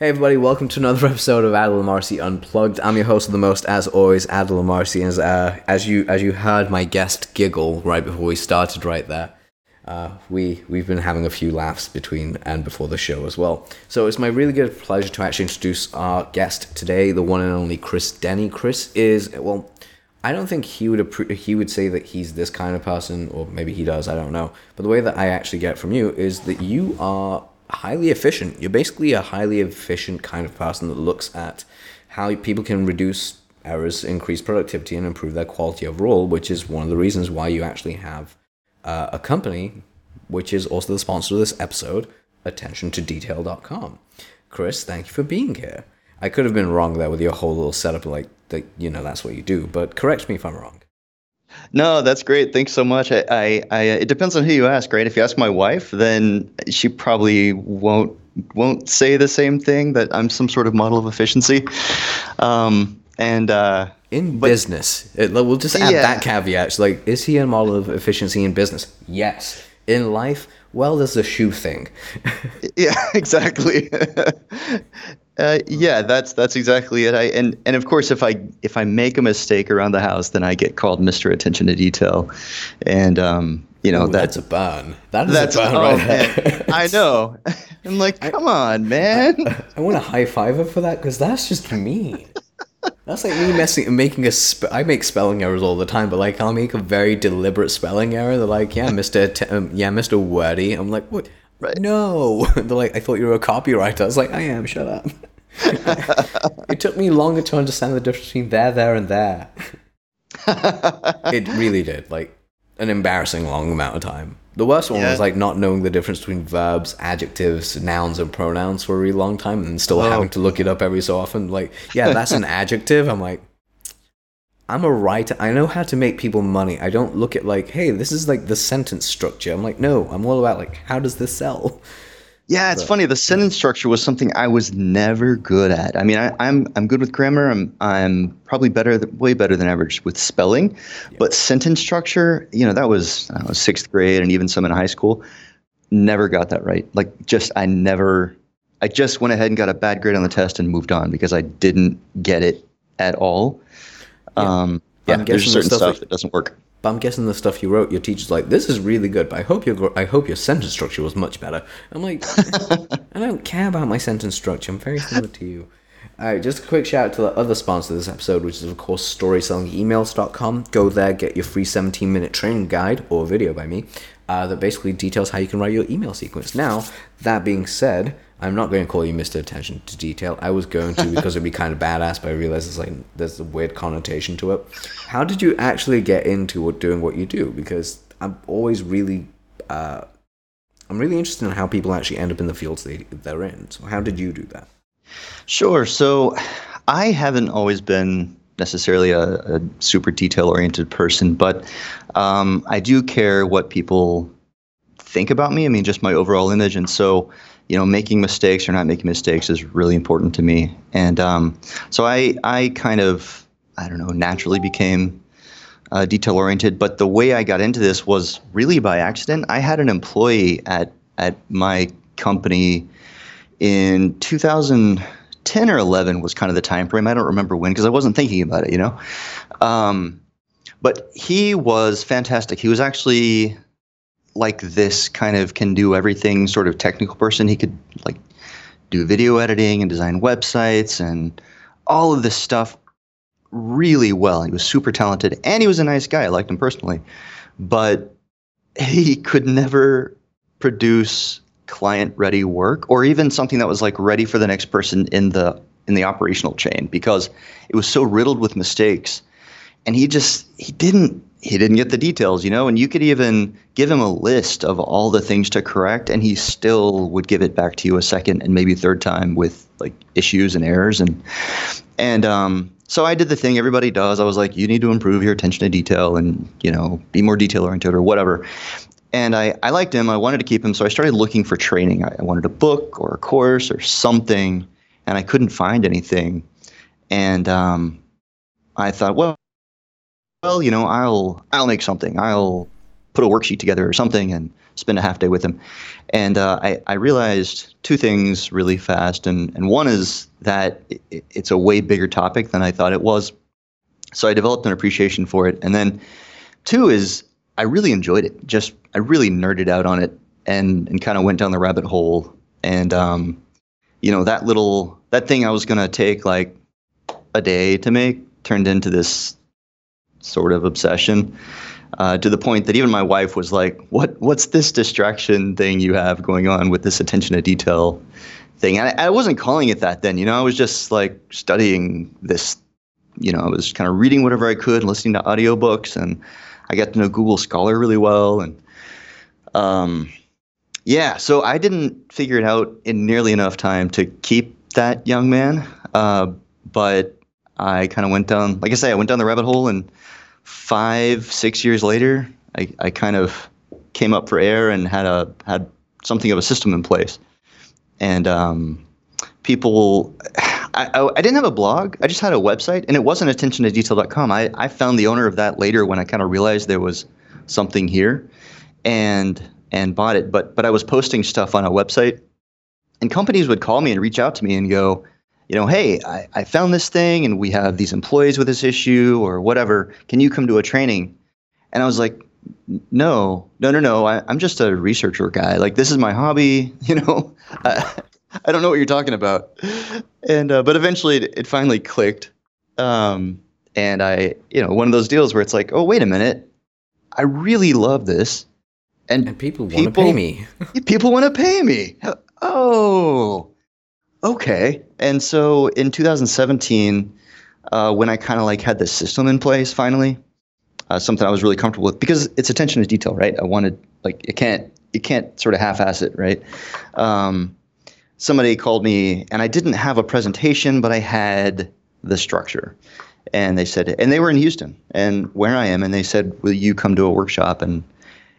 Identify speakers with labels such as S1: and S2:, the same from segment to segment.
S1: Hey everybody, welcome to another episode of Adil Amarsi Unplugged. I'm your host of the most, as always, Adil Amarsi. As uh, as you as you heard my guest giggle right before we started, right there, uh, we we've been having a few laughs between and before the show as well. So it's my really good pleasure to actually introduce our guest today, the one and only Chris Denny. Chris is well, I don't think he would appro- he would say that he's this kind of person, or maybe he does. I don't know. But the way that I actually get from you is that you are highly efficient. You're basically a highly efficient kind of person that looks at how people can reduce errors, increase productivity, and improve their quality overall, which is one of the reasons why you actually have uh, a company, which is also the sponsor of this episode, attention-to-detail.com. Chris, thank you for being here. I could have been wrong there with your whole little setup, like that. You know, that's what you do. But correct me if I'm wrong.
S2: No, that's great. Thanks so much. I, I, I, it depends on who you ask, right? If you ask my wife, then she probably won't won't say the same thing that I'm some sort of model of efficiency. Um, and uh,
S1: in
S2: but-
S1: business, it, we'll just add
S2: Yeah.
S1: that caveat. It's like, is he a model of efficiency in business? Yes. In life, well, there's a shoe thing.
S2: yeah, exactly. uh, yeah, that's that's exactly it. I and and of course, if I if I make a mistake around the house, then I get called Mister Attention to Detail, and um, you know
S1: Ooh,
S2: that's
S1: that's a burn. That is
S2: that's
S1: a burn
S2: oh,
S1: right there.
S2: I know. I'm like, come on, man.
S1: I want a high five for that because that's just me. That's like me messing, making a. Spe- I make spelling errors all the time, but like I'll make a very deliberate spelling error. They're like, "Yeah, Mister, T- um, yeah, Mister Wordy." I'm like, "What?
S2: Right.
S1: No." They're like, "I thought you were a copywriter." I was like, "I am." Shut up. it took me longer to understand the difference between there, there, and there. it really did. Like an embarrassing long amount of time. The worst one
S2: Yeah.
S1: was like not knowing the difference between verbs, adjectives, nouns, and pronouns for a really long time, and still
S2: Oh.
S1: having to look it up every so often. Like, yeah, that's an adjective. I'm like, I'm a writer. I know how to make people money. I don't look at like, hey, this is like the sentence structure. I'm like, no, I'm all about like, how does this sell?
S2: Yeah, it's funny. The sentence structure was something I was never good at. I mean, I, I'm I'm good with grammar. I'm I'm probably better, way better than average with spelling, but sentence structure, you know, that was I don't know, sixth grade and even some in high school. Never got that right. Like, just I never. I just went ahead and got a bad grade on the test and moved on because I didn't get it at all. Um, yeah, there's certain
S1: stuff
S2: stuff
S1: that-
S2: that doesn't work.
S1: But I'm guessing the stuff you wrote, your teacher's like, this is really good, but I hope your I hope your sentence structure was much better. I'm like, I don't care about my sentence structure. I'm very similar to you. All right, just a quick shout out to the other sponsor of this episode, which is of course StorySellingEmails.com. Go there, get your free 17 minute training guide or video by me uh, that basically details how you can write your email sequence. Now, that being said, I'm not going to call you Mr. Attention to Detail. I was going to because it'd be kind of badass, but I realized it's like there's a weird connotation to it. How did you actually get into doing what you do? Because I'm always really, uh, I'm really interested in how people actually end up in the fields they, they're in. So how did you do that?
S2: Sure. So I haven't always been necessarily a, a super detail oriented person, but um, I do care what people think about me. I mean, just my overall image. And so, you know, making mistakes or not making mistakes is really important to me. And um, so I, I kind of, I don't know, naturally became uh, detail oriented. But the way I got into this was really by accident. I had an employee at at my company in 2010 or 11 was kind of the time frame. I don't remember when because I wasn't thinking about it, you know. Um, but he was fantastic. He was actually like this kind of can do everything sort of technical person. He could like do video editing and design websites and all of this stuff really well. He was super talented and he was a nice guy. I liked him personally. But he could never produce client ready work or even something that was like ready for the next person in the in the operational chain because it was so riddled with mistakes and he just he didn't he didn't get the details you know and you could even give him a list of all the things to correct and he still would give it back to you a second and maybe third time with like issues and errors and and um so I did the thing everybody does. I was like, you need to improve your attention to detail and, you know, be more detail oriented or whatever. And I, I liked him. I wanted to keep him. So I started looking for training. I, I wanted a book or a course or something, and I couldn't find anything. And um, I thought, well, well, you know, I'll I'll make something. I'll put a worksheet together or something and spend a half day with him. And uh, I, I realized two things really fast. And, and one is that it, it's a way bigger topic than I thought it was. So I developed an appreciation for it. And then two is I really enjoyed it. Just I really nerded out on it and, and kind of went down the rabbit hole. And, um, you know, that little, that thing I was going to take like a day to make turned into this sort of obsession uh, to the point that even my wife was like, "What? What's this distraction thing you have going on with this attention to detail thing?" And I, I wasn't calling it that then. You know, I was just like studying this. You know, I was kind of reading whatever I could, listening to audiobooks, and I got to know Google Scholar really well. And um, yeah, so I didn't figure it out in nearly enough time to keep that young man. Uh, but I kind of went down, like I say, I went down the rabbit hole and five, six years later, I, I kind of came up for air and had a had something of a system in place. And um, people, I, I, I, didn't have a blog. I just had a website, and it wasn't attention to detail.com. I, I found the owner of that later when I kind of realized there was something here, and and bought it. But but I was posting stuff on a website, and companies would call me and reach out to me and go, you know, hey, I, I found this thing and we have these employees with this issue or whatever. Can you come to a training? And I was like, no, no, no, no. I, am just a researcher guy. Like this is my hobby. You know, I, I don't know what you're talking about. And uh, but eventually it, it finally clicked. Um, and I, you know, one of those deals where it's like, oh, wait a minute, I really love this,
S1: and, and people want to pay me.
S2: people want to pay me. Oh, okay. And so in 2017, uh, when I kind of like had the system in place finally, uh, something I was really comfortable with because it's attention to detail, right? I wanted like it can't you can't sort of half-ass it, right? Um, somebody called me and I didn't have a presentation, but I had the structure. And they said, and they were in Houston and where I am, and they said, "Will you come to a workshop?" And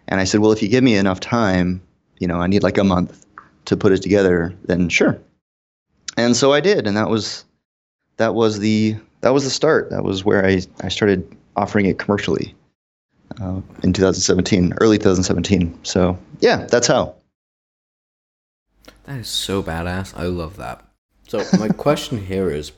S2: and I said, "Well, if you give me enough time, you know, I need like a month to put it together, then sure." And so I did, and that was that was the that was the start. That was where I I started offering it commercially uh, in 2017, early 2017. So yeah, that's how.
S1: That is so badass. I love that. So my question here is,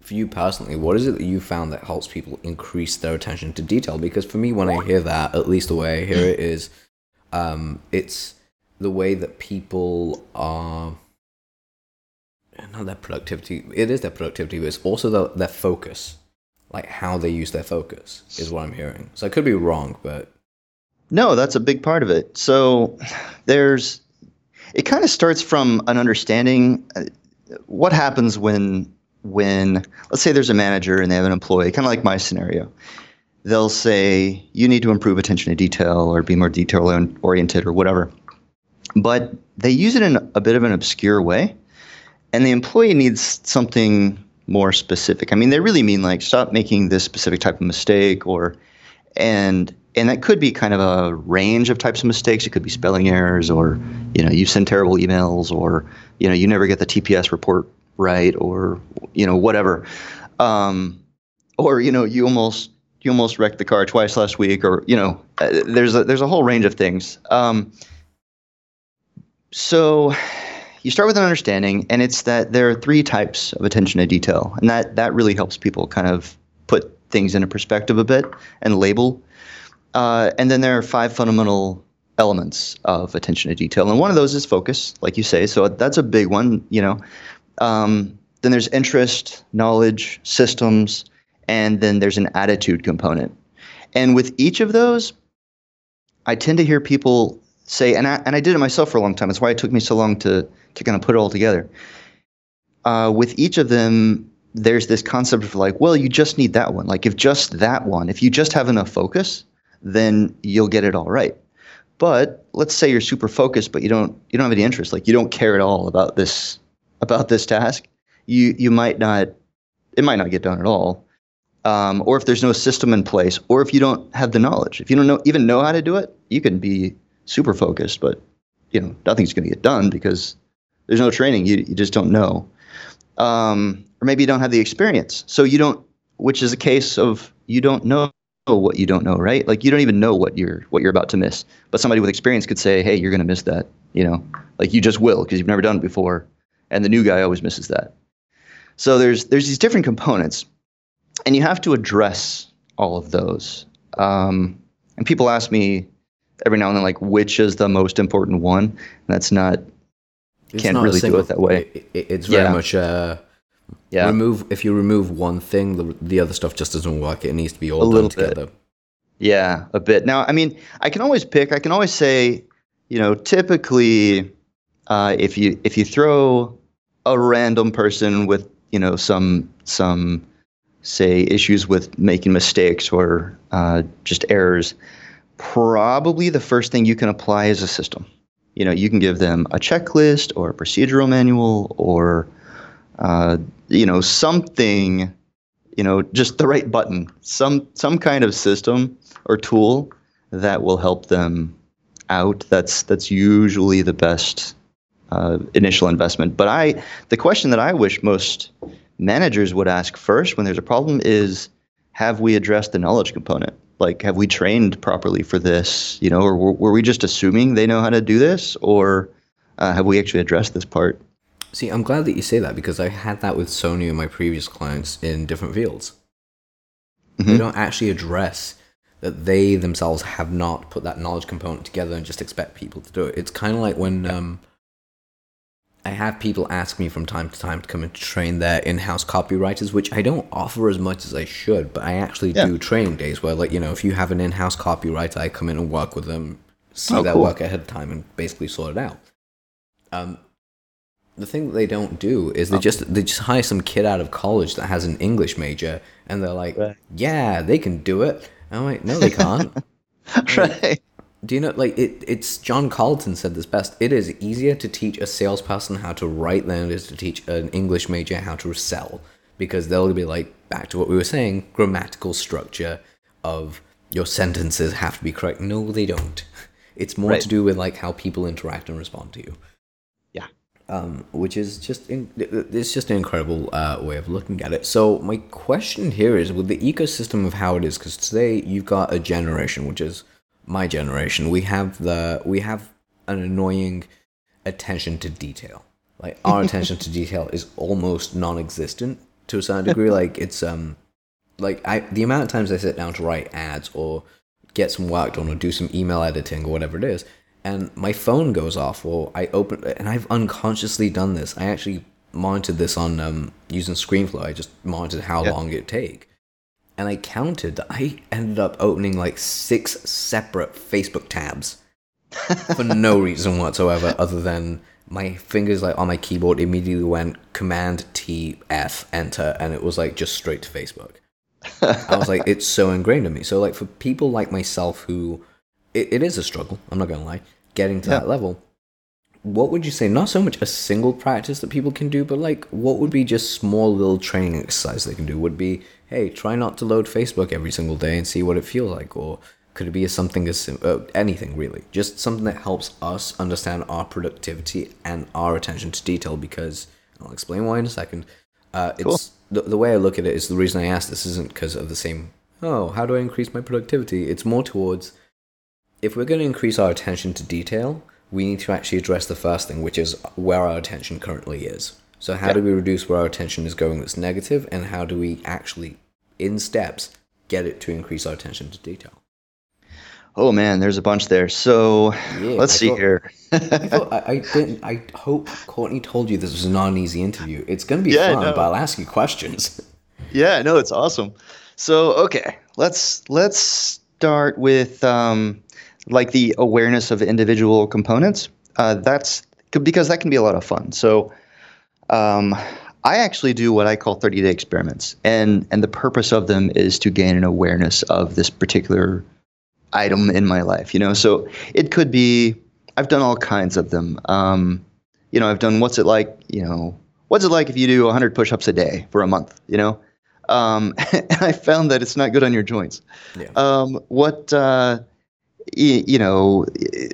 S1: for you personally, what is it that you found that helps people increase their attention to detail? Because for me, when I hear that, at least the way I hear it is, um, it's the way that people are not their productivity. It is their productivity, but it's also the, their focus, like how they use their focus, is what I'm hearing. So I could be wrong, but
S2: no, that's a big part of it. So there's, it kind of starts from an understanding. Uh, what happens when when let's say there's a manager and they have an employee, kind of like my scenario. They'll say you need to improve attention to detail or be more detail oriented or whatever. But they use it in a bit of an obscure way and the employee needs something more specific. I mean, they really mean like stop making this specific type of mistake or and and that could be kind of a range of types of mistakes. It could be spelling errors or you know, you send terrible emails or you know, you never get the TPS report right or you know, whatever. Um, or you know, you almost you almost wrecked the car twice last week or you know, uh, there's a, there's a whole range of things. Um, so you start with an understanding, and it's that there are three types of attention to detail, and that that really helps people kind of put things into perspective a bit and label. Uh, and then there are five fundamental elements of attention to detail, and one of those is focus, like you say. So that's a big one, you know. Um, then there's interest, knowledge, systems, and then there's an attitude component. And with each of those, I tend to hear people say, and I, and I did it myself for a long time. That's why it took me so long to to kind of put it all together. Uh, with each of them, there's this concept of like, well, you just need that one. Like, if just that one, if you just have enough focus, then you'll get it all right. But let's say you're super focused, but you don't you don't have any interest. Like, you don't care at all about this about this task. You you might not it might not get done at all. Um, or if there's no system in place, or if you don't have the knowledge, if you don't know even know how to do it, you can be super focused, but you know nothing's going to get done because there's no training. You, you just don't know. Um, or maybe you don't have the experience. So you don't, which is a case of you don't know what you don't know, right? Like you don't even know what you're what you're about to miss. But somebody with experience could say, "Hey, you're going to miss that." You know, like you just will because you've never done it before, and the new guy always misses that. So there's there's these different components, and you have to address all of those. Um, and people ask me every now and then, like, which is the most important one? And that's not
S1: It's
S2: can't really
S1: single-
S2: do it that way.
S1: it- it- it's very
S2: Yeah.
S1: much uh,
S2: Yeah,
S1: remove if you remove one thing, the, the other stuff just doesn't work. It needs to be all
S2: A
S1: done
S2: little bit.
S1: together.
S2: Yeah, a bit. Now, I mean, I can always pick. I can always say, you know, typically, uh, if you if you throw a random person with you know some some say issues with making mistakes or uh, just errors, probably the first thing you can apply is a system. You know, you can give them a checklist or a procedural manual or uh, you know something you know just the right button some some kind of system or tool that will help them out. That's that's usually the best uh, initial investment. But i the question that i wish most managers would ask first when there's a problem is have we addressed the knowledge component like have we trained properly for this you know or were, were we just assuming they know how to do this or uh, have we actually addressed this part
S1: See, I'm glad that you say that because I had that with Sony and my previous clients in different fields. They
S2: Mhm.
S1: don't actually address that they themselves have not put that knowledge component together and just expect people to do it. It's kind of like when um, I have people ask me from time to time to come and train their in-house copywriters, which I don't offer as much as I should, but I actually
S2: Yeah.
S1: do training days where, like, you know, if you have an in-house copywriter, I come in and work with them, see
S2: Oh,
S1: their
S2: cool.
S1: work ahead of time, and basically sort it out. Um, the thing that they don't do is they just they just hire some kid out of college that has an English major, and they're like,
S2: Right.
S1: "Yeah, they can do it." And I'm like, "No, they can't."
S2: right
S1: do you know like it? It's John Carlton said this best. It is easier to teach a salesperson how to write than it is to teach an English major how to sell, because they'll be like back to what we were saying, grammatical structure of your sentences have to be correct. No, they don't. It's more
S2: Right.
S1: to do with like how people interact and respond to you
S2: yeah
S1: um, which is just in, it's just an incredible uh, way of looking at it. So my question here is with the ecosystem of how it is, because today you've got a generation, which is my generation. We have the we have an annoying attention to detail. Like our attention to detail is almost non-existent to a certain degree. Like it's um like I the amount of times I sit down to write ads or get some work done or do some email editing or whatever it is, and my phone goes off or I open and I've unconsciously done this. I actually monitored this on um, using ScreenFlow. I just monitored how
S2: Yeah.
S1: long it'd take. And I counted that I ended up opening like six separate Facebook tabs for no reason whatsoever other than my fingers like on my keyboard immediately went command T F enter and it was like just straight to Facebook. I was like, it's so ingrained in me. So like for people like myself who it, it is a struggle, I'm not gonna lie, getting to
S2: Yeah.
S1: that level. What would you say? Not so much a single practice that people can do, but like what would be just small little training exercise they can do? Would be, hey, try not to load Facebook every single day and see what it feels like, or could it be something as sim- uh, anything really, just something that helps us understand our productivity and our attention to detail? Because I'll explain why in a second. Uh, it's
S2: Cool.
S1: the, the way I look at it is the reason I asked this isn't because of the same. Oh, how do I increase my productivity? It's more towards if we're going to increase our attention to detail, we need to actually address the first thing, which is where our attention currently is. So, how
S2: Yeah.
S1: do we reduce where our attention is going that's negative, and how do we actually, in steps, get it to increase our attention to detail?
S2: Oh man, there's a bunch there. So
S1: Yeah,
S2: let's
S1: I
S2: see
S1: thought-
S2: here.
S1: I, thought, I, I didn't. I hope Courtney told you this was not an easy interview. It's going to be
S2: Yeah,
S1: fun,
S2: no.
S1: but I'll ask you questions.
S2: yeah, no, it's awesome. So okay, let's let's start with um, like the awareness of individual components. Uh, that's because that can be a lot of fun. So um, I actually do what I call 30 day experiments, and and the purpose of them is to gain an awareness of this particular item in my life. You know, so it could be I've done all kinds of them. Um, you know, I've done what's it like. You know, what's it like if you do 100 push-ups a day for a month? You know, um, and I found that it's not good on your joints.
S1: Yeah.
S2: Um, what uh, you know,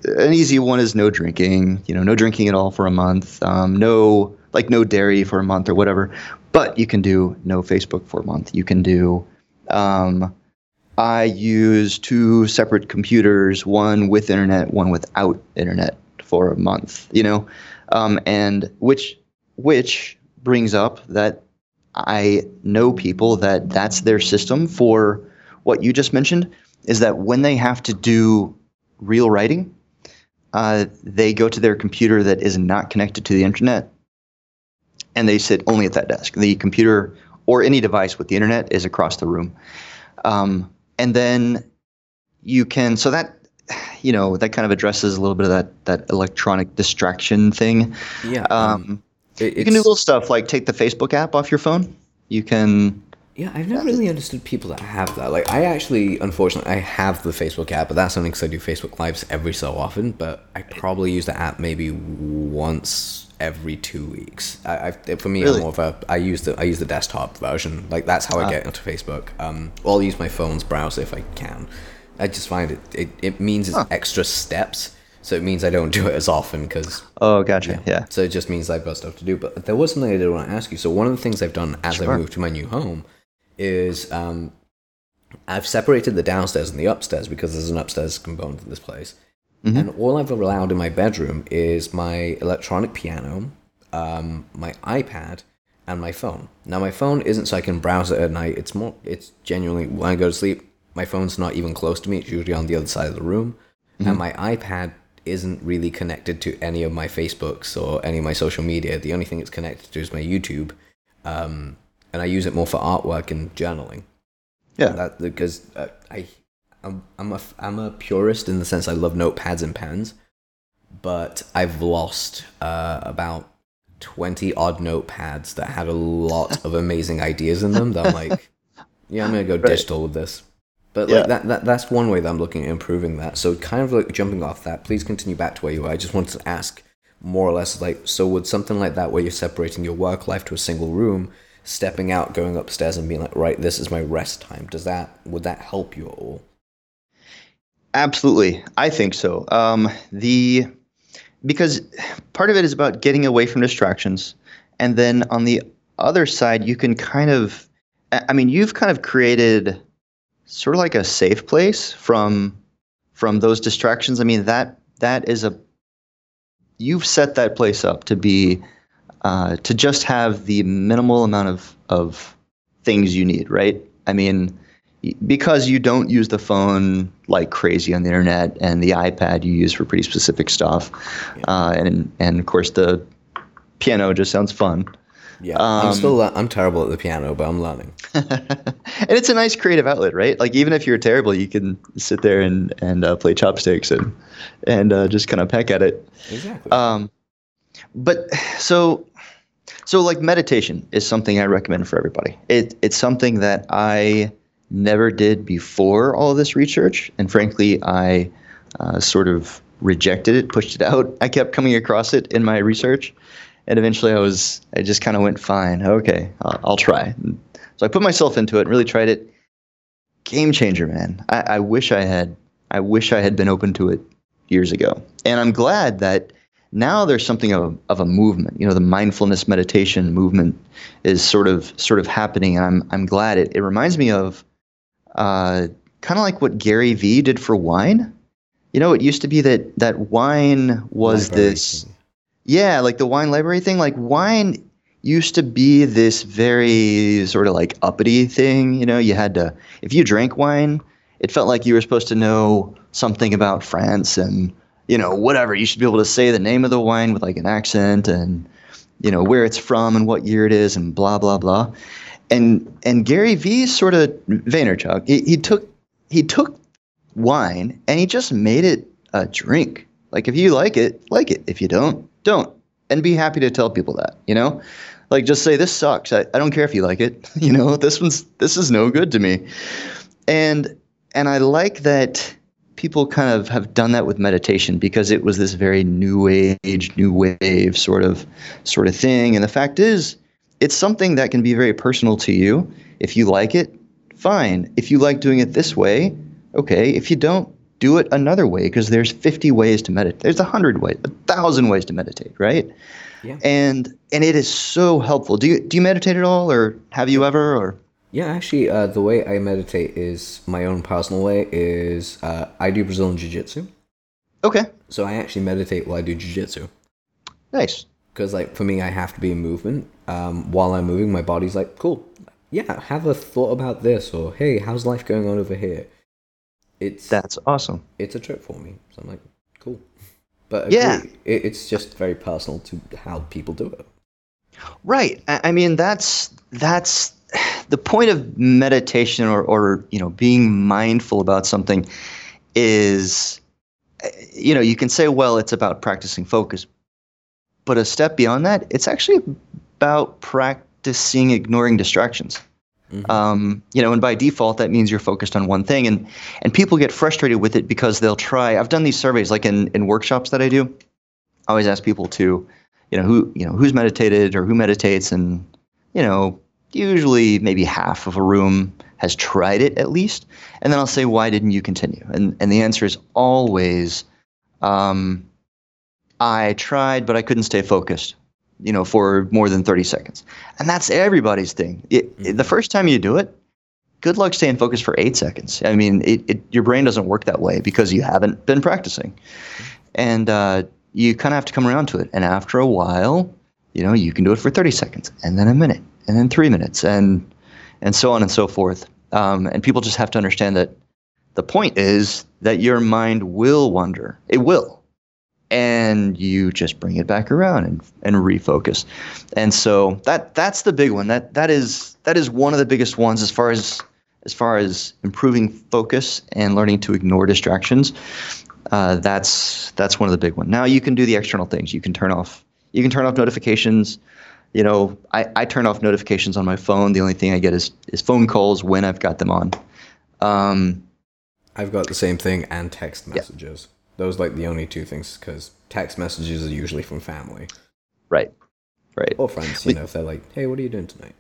S2: an easy one is no drinking. You know, no drinking at all for a month. Um, no, like no dairy for a month or whatever. But you can do no Facebook for a month. You can do, um, I use two separate computers, one with internet, one without internet, for a month. You know, um, and which which brings up that I know people that that's their system for what you just mentioned is that when they have to do real writing, uh, they go to their computer that is not connected to the internet and they sit only at that desk. The computer or any device with the internet is across the room. Um, and then you can, so that, you know, that kind of addresses a little bit of that, that electronic distraction thing.
S1: Yeah.
S2: Um, it, you can do little stuff like take the Facebook app off your phone. You can
S1: yeah, I've never really understood people that have that. Like, I actually, unfortunately, I have the Facebook app, but that's only because I do Facebook Lives every so often. But I probably use the app maybe once every two weeks. I, I for me, really? I'm more of a I use the I use the desktop version. Like that's how I ah. get into Facebook. Um, I'll use my phone's browser if I can. I just find it it, it means it's huh. extra steps. So it means I don't do it as often because.
S2: Oh, gotcha. Yeah. yeah.
S1: So it just means I've got stuff to do. But there was something I did want to ask you. So one of the things I've done as sure. I moved to my new home is um, I've separated the downstairs and the upstairs because there's an upstairs component to this place. Mm-hmm. And all I've allowed in my bedroom is my electronic piano, um, my iPad, and my phone. Now my phone isn't so I can browse it at night. It's more. It's genuinely when I go to sleep. My phone's not even close to me. It's usually on the other side of the room, mm-hmm. and my iPad isn't really connected to any of my Facebooks or any of my social media. The only thing it's connected to is my YouTube. Um, and I use it more for artwork and journaling.
S2: Yeah,
S1: that because uh, I I'm I'm a I'm a purist in the sense I love notepads and pens, but I've lost uh, about twenty odd notepads that had a lot of amazing ideas in them. That I'm like, yeah, I'm gonna go right. digital with this. But like yeah. that, that that's one way that I'm looking at improving that. So kind of like jumping off that, please continue back to where you were. I just wanted to ask more or less like so would something like that where you're separating your work life to a single room stepping out, going upstairs, and being like, right, this is my rest time. Does that would that help you at all?
S2: Absolutely, I think so. Um, the because part of it is about getting away from distractions, and then on the other side, you can kind of, I mean, you've kind of created sort of like a safe place from from those distractions. I mean that that is a you've set that place up to be uh, to just have the minimal amount of, of things you need, right? I mean, because you don't use the phone like crazy on the internet and the iPad you use for pretty specific stuff. Yeah. Uh, and, and of course, the piano just sounds fun.
S1: Yeah, um, I'm still I'm terrible at the piano, but I'm learning.
S2: and it's a nice creative outlet, right? Like even if you're terrible, you can sit there and and uh, play chopsticks and and uh, just kind of peck at it.
S1: Exactly. Um,
S2: but so so like meditation is something I recommend for everybody. It it's something that I never did before all this research, and frankly, I uh, sort of rejected it, pushed it out. I kept coming across it in my research, and eventually, I was I just kind of went, fine, okay, I'll, I'll try. so I put myself into it and really tried it. Game changer, man. I, I wish I had. I wish I had been open to it years ago, and I'm glad that now there's something of a, of a movement. You know, the mindfulness meditation movement is sort of sort of happening, and I'm I'm glad it. It reminds me of uh, kind of like what Gary Vee did for wine. You know, it used to be that that wine was library this, yeah, like the wine library thing. Like wine used to be this very sort of like uppity thing. You know, you had to if you drank wine, it felt like you were supposed to know something about France and you know, whatever. You should be able to say the name of the wine with like an accent and, you know, where it's from and what year it is and blah, blah, blah. And, and Gary Vee sort of Vaynerchuk, he, he took, he took wine and he just made it a drink. Like if you like it, like it. If you don't, don't. And be happy to tell people that, you know? Like just say this sucks. I, I don't care if you like it. You know, this one's this is no good to me. And and I like that people kind of have done that with meditation because it was this very new age, new wave sort of sort of thing. And the fact is, it's something that can be very personal to you. If you like it, fine. If you like doing it this way, okay. If you don't, do it another way because there's 50 ways to meditate. There's a hundred ways, a thousand ways to meditate, right? Yeah. And and it is so helpful. Do you do you meditate at all, or have you ever? Or
S1: Yeah, actually, uh, the way I meditate is my own personal way. Is uh, I do Brazilian Jiu Jitsu,
S2: Okay,
S1: so I actually meditate while I do Jiu Jitsu.
S2: nice.
S1: Because like for me, I have to be in movement. Um, while I'm moving, my body's like, cool. Yeah, have a thought about this, or hey, how's life going on over here? It's
S2: That's awesome.
S1: it's a trip for me. So I'm like, cool. But
S2: Yeah.
S1: it, it's just very personal to how people do it.
S2: Right. I, I mean, that's that's the point of meditation, or or you know, being mindful about something, is, you know, you can say, well, it's about practicing focus, but a step beyond that, it's actually about practicing ignoring distractions.
S1: Mhm.
S2: Um, you know, and by default, that means you're focused on one thing, and and people get frustrated with it because they'll try. I've done these surveys, like in in workshops that I do. I always ask people to, you know, who you know who's meditated or who meditates, and you know, usually maybe half of a room has tried it at least, and then I'll say, why didn't you continue? And and the answer is always, um, I tried, but I couldn't stay focused you know, for more than 30 seconds. And that's everybody's thing. It, it- the first time you do it, good luck staying focused for eight seconds. I mean, it, it, your brain doesn't work that way because you haven't been practicing. And uh, you kind of have to come around to it. And after a while, you know, you can do it for 30 seconds and then a minute and then three minutes and, and so on and so forth. Um, and people just have to understand that the point is that your mind will wander. It will and you just bring it back around and, and refocus. And so that that's the big one. That that is that is one of the biggest ones as far as as far as improving focus and learning to ignore distractions. Uh, that's that's one of the big ones. Now you can do the external things. You can turn off you can turn off notifications. You know, I, I turn off notifications on my phone. The only thing I get is is phone calls when I've got them on. Um,
S1: I've got the same thing and text messages. Those like the only two things because text messages are usually from family
S2: right, right.
S1: or friends. You know, if they're like, "Hey, what are you doing tonight?"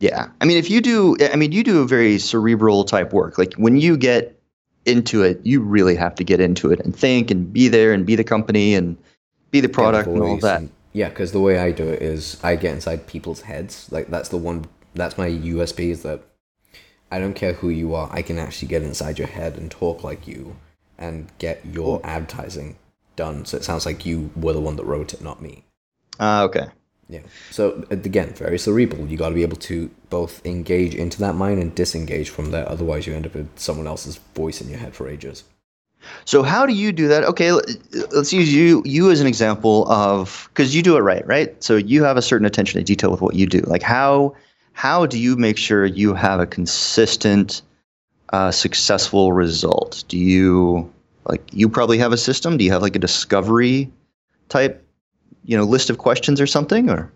S2: Yeah. I mean, if you do, I mean, you do a very cerebral type work. Like when you get into it, you really have to get into it and think and be there and be the company and be the product and all that.
S1: and- yeah, because the way I do it is I get inside people's heads. Like that's the one. That's my USP is that I don't care who you are. I can actually get inside your head and talk like you and get your advertising done. So it sounds like you were the one that wrote it, not me.
S2: Ah, okay.
S1: Yeah. So uh, again, very cerebral. You got to be able to both engage into that mind and disengage from there. Otherwise, you end up with someone else's voice in your head for ages.
S2: So how do you do that? Okay, let's use you you as an example of because you do it right, right? So you have a certain attention to detail with what you do. Like how how do you make sure you have a consistent, uh, successful result? Do you like you probably have a system? Do you have like a discovery type, you know, list of questions or something? Or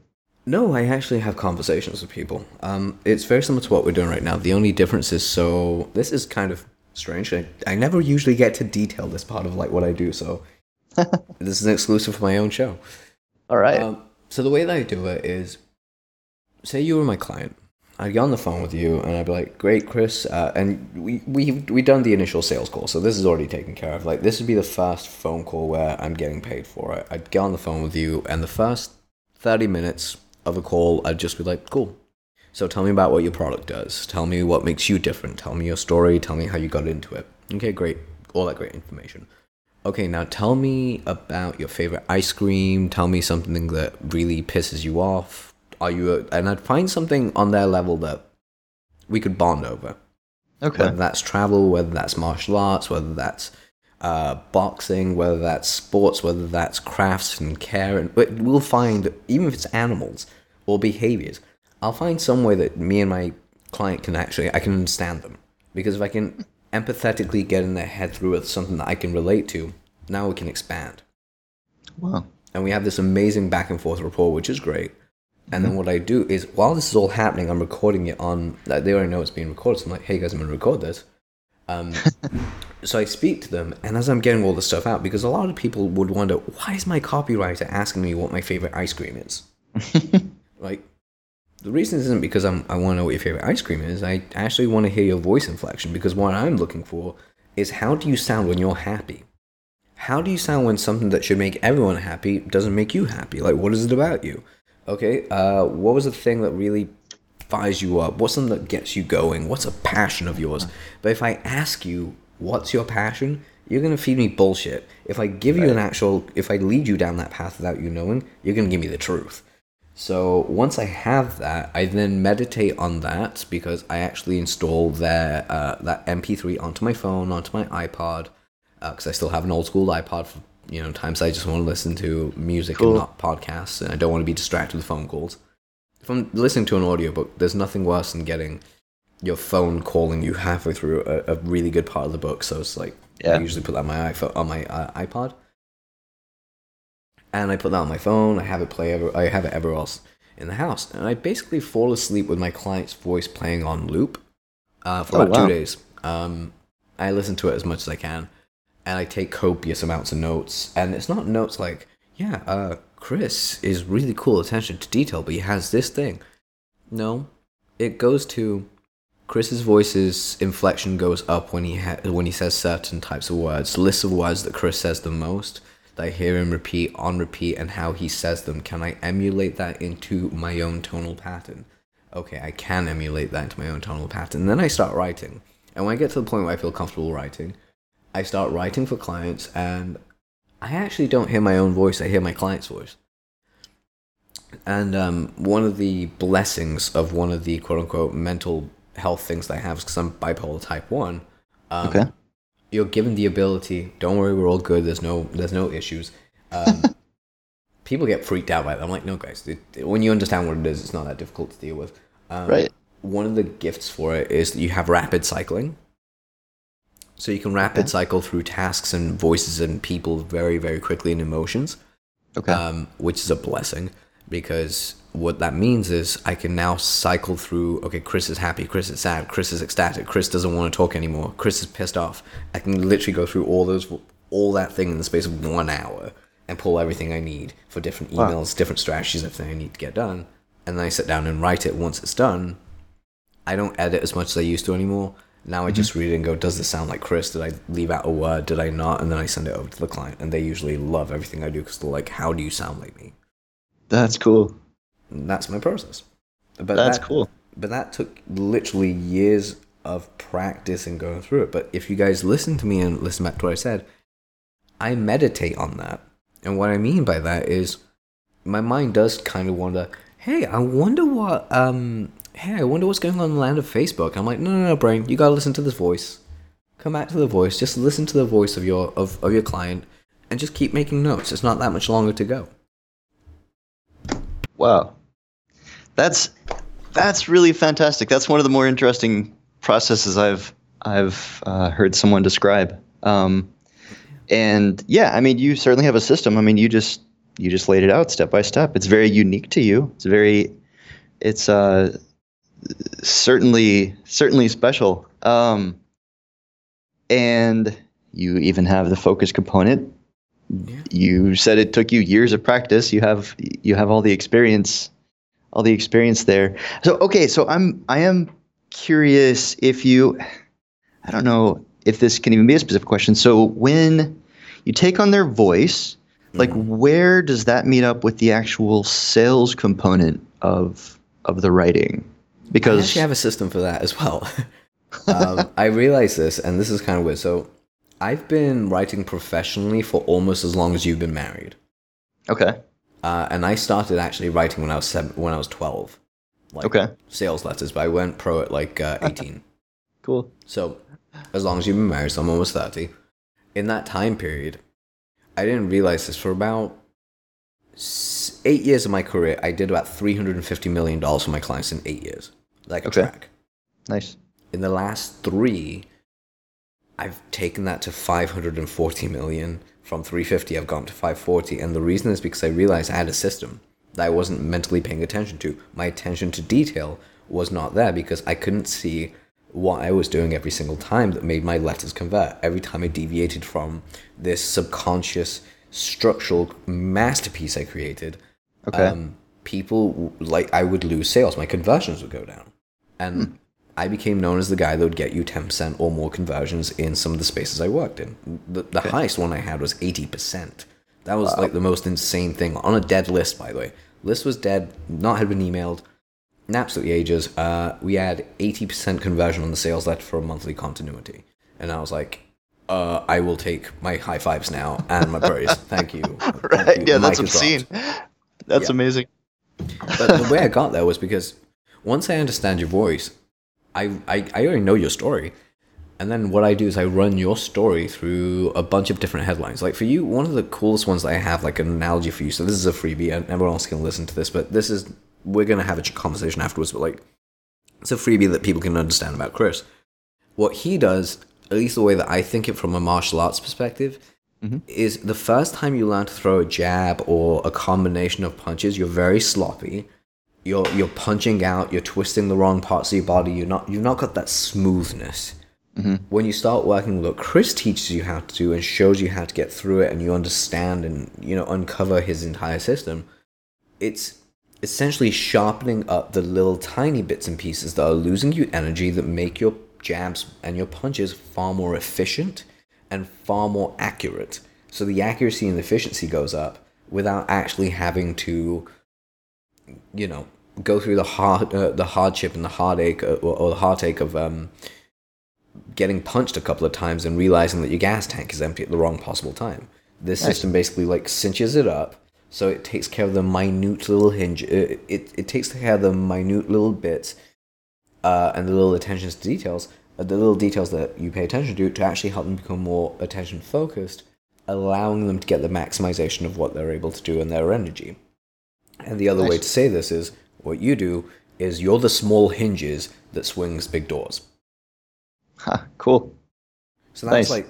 S1: No, I actually have conversations with people. Um, it's very similar to what we're doing right now. The only difference is so this is kind of strange. I, I never usually get to detail this part of like what I do. So this is an exclusive for my own show.
S2: all right,
S1: Um, so the way that I do it is, say you were my client, I'd get on the phone with you and I'd be like, "Great, Chris," uh, and we we we done the initial sales call, so this is already taken care of. Like this would be the first phone call where I'm getting paid for it. I'd get on the phone with you, and the first thirty minutes of a call, I'd just be like, "Cool." So tell me about what your product does. Tell me what makes you different. Tell me your story. Tell me how you got into it. Okay, great. All that great information. Okay, now tell me about your favorite ice cream. Tell me something that really pisses you off. Are you a, and I'd find something on their level that we could bond over.
S2: okay,
S1: Whether that's travel, whether that's martial arts, whether that's uh, boxing, whether that's sports, whether that's crafts and care, and we'll find even if it's animals or behaviors, I'll find some way that me and my client can actually I can understand them because if I can empathetically get in their head through with something that I can relate to, now we can expand
S2: wow,
S1: and we have this amazing back and forth rapport, which is great. And then what I do is, while this is all happening, I'm recording it on. Like, they already know it's being recorded. So I'm like, "Hey guys, I'm gonna record this." Um, so I speak to them, and as I'm getting all this stuff out, because a lot of people would wonder, why is my copywriter asking me what my favorite ice cream is? like, the reason isn't because I'm, I want to know what your favorite ice cream is. I actually want to hear your voice inflection because what I'm looking for is how do you sound when you're happy? How do you sound when something that should make everyone happy doesn't make you happy? Like, what is it about you? Okay, uh, what was the thing that really fires you up? What's something that gets you going? What's a passion of yours? But if I ask you, what's your passion? You're gonna feed me bullshit. If I give you an actual, if I lead you down that path without you knowing, you're gonna give me the truth. So once I have that, I then meditate on that because I actually install their uh, that MP3 onto my phone, onto my iPod, because I still have an old school iPod for you know times I just want to listen to music
S2: Cool.
S1: and not podcasts, and I don't want to be distracted with phone calls. If I'm listening to an audiobook, there's nothing worse than getting your phone calling you halfway through a, a really good part of the book. So it's like I usually put that on my iPhone on my uh, iPod, and I put that on my phone. I have it play. Ever, I have it everywhere else in the house, and I basically fall asleep with my client's voice playing on loop uh, for
S2: Oh,
S1: about
S2: wow.
S1: two days. Um, I listen to it as much as I can, and I take copious amounts of notes. And it's not notes like, yeah, uh, Chris is really cool attention to detail, but he has this thing. No, it goes to Chris's voice's inflection goes up when he ha- when he says certain types of words. Lists of words that Chris says the most that I hear him repeat on repeat and how he says them. Can I emulate that into my own tonal pattern? Okay, I can emulate that into my own tonal pattern. then I start writing. And when I get to the point where I feel comfortable writing, I start writing for clients and I actually don't hear my own voice, I hear my client's voice. And um, one of the blessings of one of the quote unquote mental health things that I have is because I'm bipolar type 1. Um,
S2: Okay.
S1: You're given the ability, don't worry, we're all good, there's no, there's no issues. Um, people get freaked out by it. I'm like, no, guys, it, when you understand what it is, it's not that difficult to deal with. Um,
S2: Right.
S1: One of the gifts for it is that you have rapid cycling. So you can rapid
S2: Okay.
S1: cycle through tasks and voices and people very, very quickly and emotions
S2: Okay.
S1: um, which is a blessing because what that means is I can now cycle through. Okay, Chris is happy. Chris is sad. Chris is ecstatic. Chris doesn't want to talk anymore. Chris is pissed off. I can literally go through all those, all that thing in the space of one hour and pull everything I need for different
S2: Wow.
S1: emails, different strategies, everything I need to get done. And then I sit down and write it. Once it's done, I don't edit as much as I used to anymore. Now I mm-hmm. just read it and go, does this sound like Chris? Did I leave out a word? Did I not? And then I send it over to the client, and they usually love everything I do because they're like, how do you sound like me?
S2: That's cool.
S1: And that's my process. But
S2: That's
S1: that-
S2: cool.
S1: But that took literally years of practice and going through it. But if you guys listen to me and listen back to what I said, I meditate on that. And what I mean by that is my mind does kind of wonder, hey, I wonder what, um, hey, I wonder what's going on in the land of Facebook. I'm like, no, no, no, brain, you gotta listen to this voice. Come back to the voice. Just listen to the voice of your of, of your client, and just keep making notes. It's not that much longer to go.
S2: Wow. That's that's really fantastic. That's one of the more interesting processes I've I've uh, heard someone describe. Um, and yeah, I mean, you certainly have a system. I mean, you just you just laid it out step by step. It's very unique to you. It's very it's uh, certainly certainly special. Um, and you even have the focus component.
S1: Yeah.
S2: You said it took you years of practice. You have you have all the experience, all the experience there. So okay, so I'm I am curious if you, I don't know if this can even be a specific question. So when you take on their voice, like where does that meet up with the actual sales component of of the writing? Because I
S1: actually have a system for that as well. um, I realize this, and this is kind of weird. So, I've been writing professionally for almost as long as you've been married,
S2: okay,
S1: uh, and I started actually writing when I was seven, when I was twelve. Like
S2: Okay.
S1: Sales letters, but I went pro at like uh, eighteen.
S2: cool.
S1: So, as long as you've been married, someone I'm 30. In that time period, I didn't realize this for about eight years of my career, I did about $350 million for my clients in eight years. Like a
S2: Okay.
S1: track.
S2: Nice.
S1: In the last three, I've taken that to 540 million. From 350, I've gone to 540. And the reason is because I realized I had a system that I wasn't mentally paying attention to. My attention to detail was not there because I couldn't see what I was doing every single time that made my letters convert. Every time I deviated from this subconscious structural masterpiece I created,
S2: Okay.
S1: um, people like I would lose sales. My conversions would go down, and I became known as the guy that would get you ten percent or more conversions in some of the spaces I worked in. The, the highest one I had was eighty percent. That was like the most insane thing on a dead list, by the way. List was dead, not had been emailed. absolutely ages. Uh, we had 80% conversion on the sales letter for a monthly continuity. And I was like, uh, I will take my high fives now and my praise. Thank you.
S2: right.
S1: Thank you.
S2: Yeah, that's obscene. That's
S1: Yeah.
S2: amazing.
S1: But the way I got there was because once I understand your voice, I, I, I already know your story. And then what I do is I run your story through a bunch of different headlines. Like for you, one of the coolest ones that I have, like an analogy for you. So this is a freebie, and everyone else can listen to this. But this is we're gonna have a conversation afterwards. But like, it's a freebie that people can understand about Chris. What he does, at least the way that I think it from a martial arts perspective, mm-hmm. is the first time you learn to throw a jab or a combination of punches, you're very sloppy. You're you're punching out. You're twisting the wrong parts of your body. You're not you've not got that smoothness. Mm-hmm. When you start working with what Chris teaches you how to do and shows you how to get through it, and you understand and you know uncover his entire system, it's essentially sharpening up the little tiny bits and pieces that are losing you energy that make your jabs and your punches far more efficient and far more accurate. So the accuracy and efficiency goes up without actually having to, you know, go through the hard uh, the hardship and the heartache uh, or, or the heartache of um, getting punched a couple of times and realizing that your gas tank is empty at the wrong possible time. This system basically like cinches it up, so it takes care of the minute little hinge. It it, it takes care of the minute little bits, uh, and the little attentions to details, uh, the little details that you pay attention to, to actually help them become more attention focused, allowing them to get the maximization of what they're able to do and their energy. And the other way to say this is what you do is you're the small hinges that swings big doors.
S2: Huh, cool.
S1: So that's
S2: Nice.
S1: like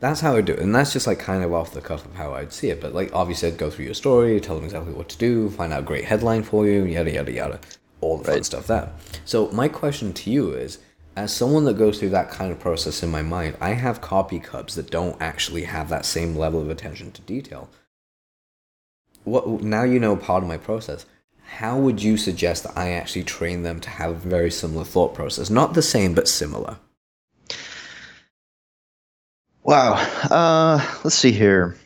S1: that's how I do it, and that's just like kind of off the cuff of how I'd see it. But like obviously, I'd go through your story, tell them exactly what to do, find out a great headline for you, yada yada yada, all the fun stuff there. So my question to you is, as someone that goes through that kind of process in my mind, I have copy cubs that don't actually have that same level of attention to detail. What now you know part of my process. How would you suggest that I actually train them to have a very similar thought process? Not the same, but similar.
S2: Wow. Uh, let's see here.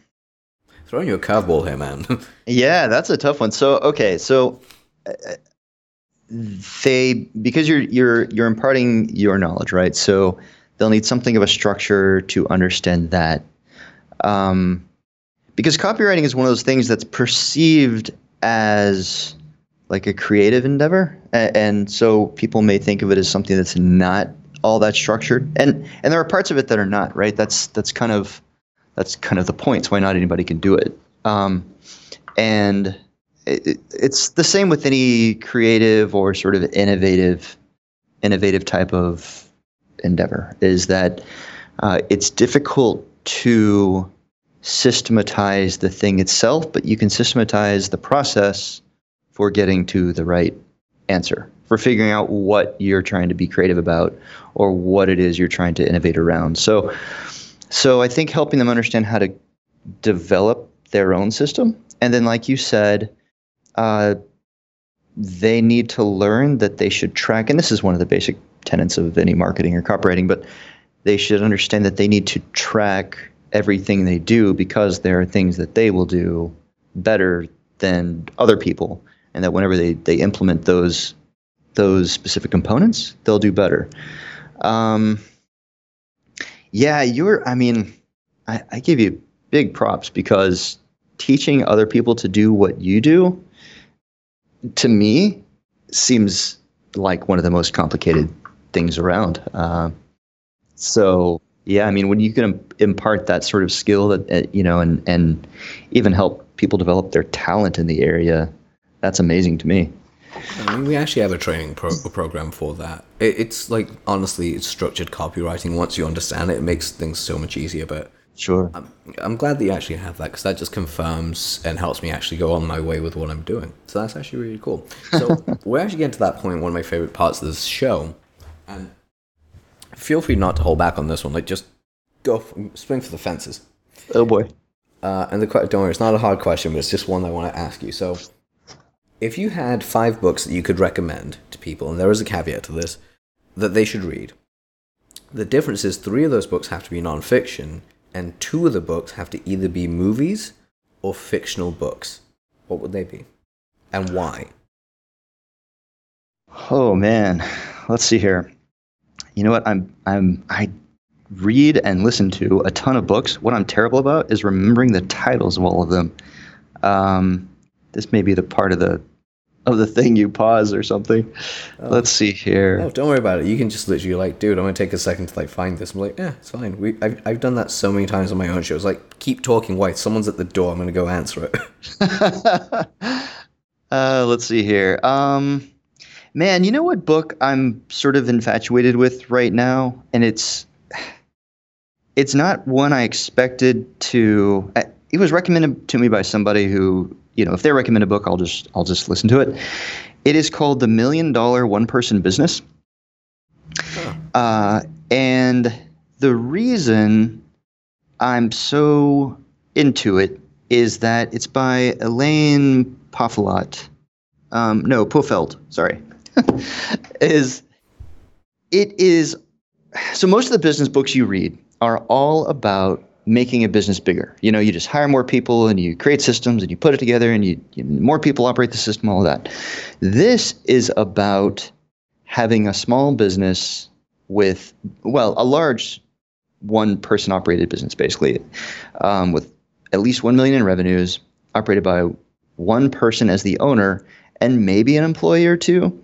S1: Throwing you a curveball here, man.
S2: Yeah, that's a tough one. So, okay, so uh, they because you're you're you're imparting your knowledge, right? So they'll need something of a structure to understand that. Um, because copywriting is one of those things that's perceived as like a creative endeavor, and, so people may think of it as something that's not all that structured, and and there are parts of it that are not, right? That's that's kind of that's kind of the point. It's why not anybody can do it. Um, and it- it's the same with any creative or sort of innovative, innovative type of endeavor. Is that uh, it's difficult to systematize the thing itself, but you can systematize the process for getting to the right answer, for figuring out what you're trying to be creative about or what it is you're trying to innovate around. So, so I think helping them understand how to develop their own system, and then, like you said, uh, they need to learn that they should track. And this is one of the basic tenets of any marketing or copywriting, but they should understand that they need to track everything they do because there are things that they will do better than other people, and that whenever they they implement those those specific components, they'll do better. Um, yeah, you're. I mean, I, I give you big props because teaching other people to do what you do, to me, seems like one of the most complicated things around. Uh, so yeah, I mean, when you can impart that sort of skill that uh, you know, and and even help people develop their talent in the area, that's amazing to me.
S1: I mean, we actually have a training pro- program for that. It, it's like honestly, it's structured copywriting. Once you understand it, it makes things so much easier. But
S2: Sure.
S1: I'm, I'm glad that you actually have that because that just confirms and helps me actually go on my way with what I'm doing. So that's actually really cool. So we're actually getting to that point. One of my favorite parts of this show, and feel free not to hold back on this one. Like just go f- swing for the fences.
S2: Oh boy.
S1: Uh, and the don't worry, it's not a hard question, but it's just one I want to ask you. So, if you had five books that you could recommend to people, and there is a caveat to this, that they should read, the difference is three of those books have to be nonfiction, and two of the books have to either be movies or fictional books. What would they be, and why?
S2: Oh man, let's see here. You know what? I'm I'm I read and listen to a ton of books. What I'm terrible about is remembering the titles of all of them. Um, this may be the part of the of the thing you pause or something. Oh. Let's see here.
S1: Oh, don't worry about it. You can just literally like, dude, I'm gonna take a second to like find this. I'm like, yeah, it's fine. We I've I've done that so many times on my own shows. Like, keep talking. Why? Someone's at the door. I'm gonna go answer it.
S2: uh, let's see here. Um, man, you know what book I'm sort of infatuated with right now, and it's it's not one I expected to. It was recommended to me by somebody who you know, if they recommend a book, I'll just I'll just listen to it. It is called The Million Dollar One Person Business. Huh. Uh, and the reason I'm so into it is that it's by Elaine Poffelot. Um, no, Pofeldt, sorry. is it is so most of the business books you read are all about making a business bigger. You know, you just hire more people and you create systems and you put it together and you, you more people operate the system, all of that. This is about having a small business with, well, a large one person operated business, basically, um, with at least 1 million in revenues, operated by one person as the owner and maybe an employee or two.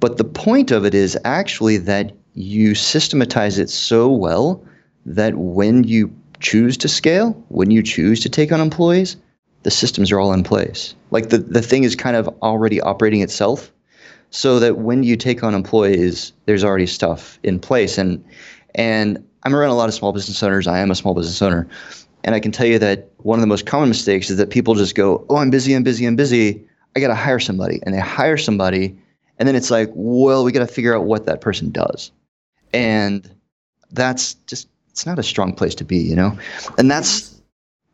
S2: But the point of it is actually that you systematize it so well that when you choose to scale, when you choose to take on employees, the systems are all in place. Like the, the thing is kind of already operating itself so that when you take on employees, there's already stuff in place. And and I'm around a lot of small business owners. I am a small business owner. And I can tell you that one of the most common mistakes is that people just go, Oh, I'm busy, I'm busy, I'm busy. I gotta hire somebody. And they hire somebody, and then it's like, well, we gotta figure out what that person does. And that's just it's not a strong place to be, you know, and that's